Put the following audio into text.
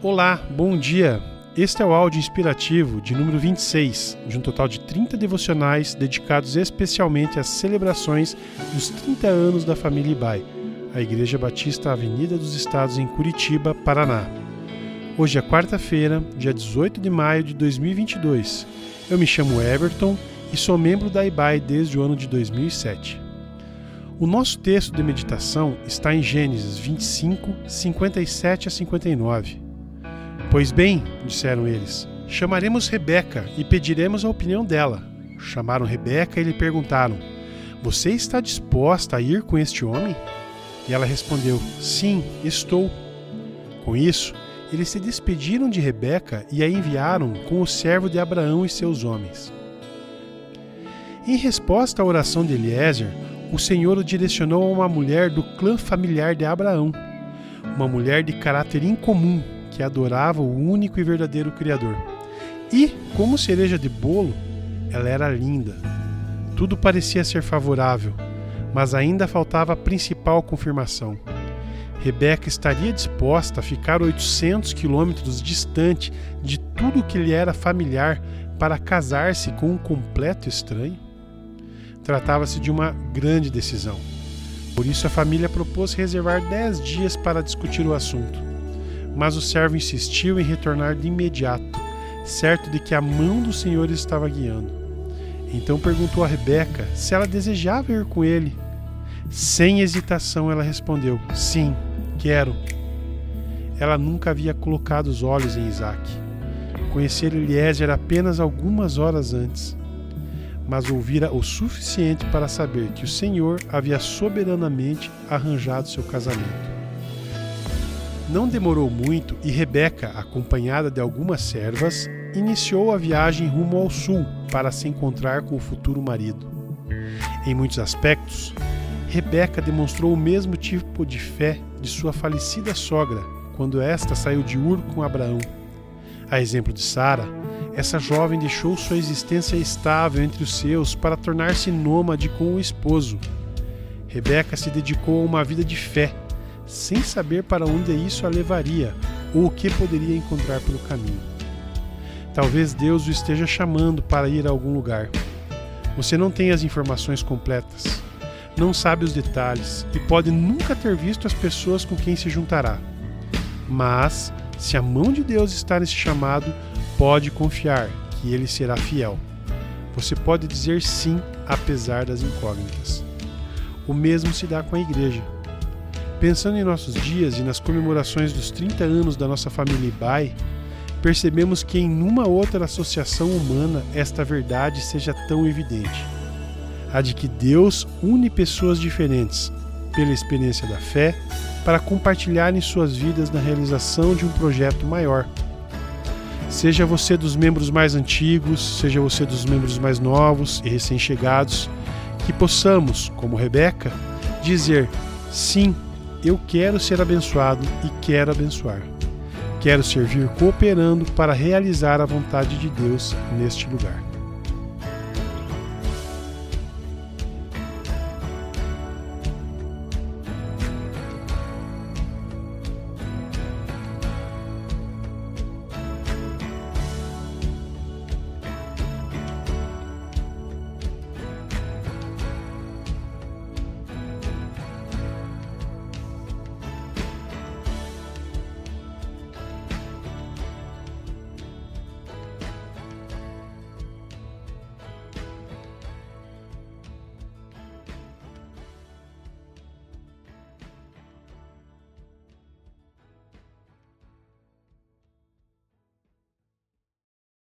Olá, bom dia. Este é o áudio inspirativo de número 26, de um total de 30 devocionais dedicados especialmente às celebrações dos 30 anos da família Ibai, a Igreja Batista Avenida dos Estados em Curitiba, Paraná. Hoje é quarta-feira, dia 18 de maio de 2022. Eu me chamo Everton e sou membro da IBAI desde o ano de 2007. O nosso texto de meditação está em Gênesis 25, 57 a 59. Pois bem, disseram eles, chamaremos Rebeca e pediremos a opinião dela. Chamaram Rebeca e lhe perguntaram: Você está disposta a ir com este homem? E ela respondeu: Sim, estou. Com isso, eles se despediram de Rebeca e a enviaram com o servo de Abraão e seus homens. Em resposta à oração de Eliezer, o Senhor o direcionou a uma mulher do clã familiar de Abraão, uma mulher de caráter incomum que adorava o único e verdadeiro Criador. E, como cereja de bolo, ela era linda. Tudo parecia ser favorável, mas ainda faltava a principal confirmação. Rebeca estaria disposta a ficar 800 quilômetros distante de tudo que lhe era familiar para casar-se com um completo estranho? Tratava-se de uma grande decisão. Por isso, a família propôs reservar dez dias para discutir o assunto. Mas o servo insistiu em retornar de imediato, certo de que a mão do Senhor estava guiando. Então perguntou a Rebeca se ela desejava ir com ele. Sem hesitação, ela respondeu: Sim, quero. Ela nunca havia colocado os olhos em Isaac. Conhecer Eliezer apenas algumas horas antes, mas ouvira o suficiente para saber que o Senhor havia soberanamente arranjado seu casamento. Não demorou muito e Rebeca, acompanhada de algumas servas, iniciou a viagem rumo ao sul para se encontrar com o futuro marido. Em muitos aspectos, Rebeca demonstrou o mesmo tipo de fé de sua falecida sogra quando esta saiu de Ur com Abraão. A exemplo de Sara, essa jovem deixou sua existência estável entre os seus para tornar-se nômade com o esposo. Rebeca se dedicou a uma vida de fé sem saber para onde isso a levaria ou o que poderia encontrar pelo caminho. Talvez Deus o esteja chamando para ir a algum lugar. Você não tem as informações completas, não sabe os detalhes e pode nunca ter visto as pessoas com quem se juntará. Mas, se a mão de Deus está nesse chamado, pode confiar que ele será fiel. Você pode dizer sim apesar das incógnitas. O mesmo se dá com a igreja. Pensando em nossos dias e nas comemorações dos 30 anos da nossa família Ibai, percebemos que em nenhuma outra associação humana esta verdade seja tão evidente. A de que Deus une pessoas diferentes, pela experiência da fé, para compartilharem suas vidas na realização de um projeto maior. Seja você dos membros mais antigos, seja você dos membros mais novos e recém-chegados, que possamos, como Rebeca, dizer sim eu quero ser abençoado e quero abençoar. Quero servir cooperando para realizar a vontade de Deus neste lugar.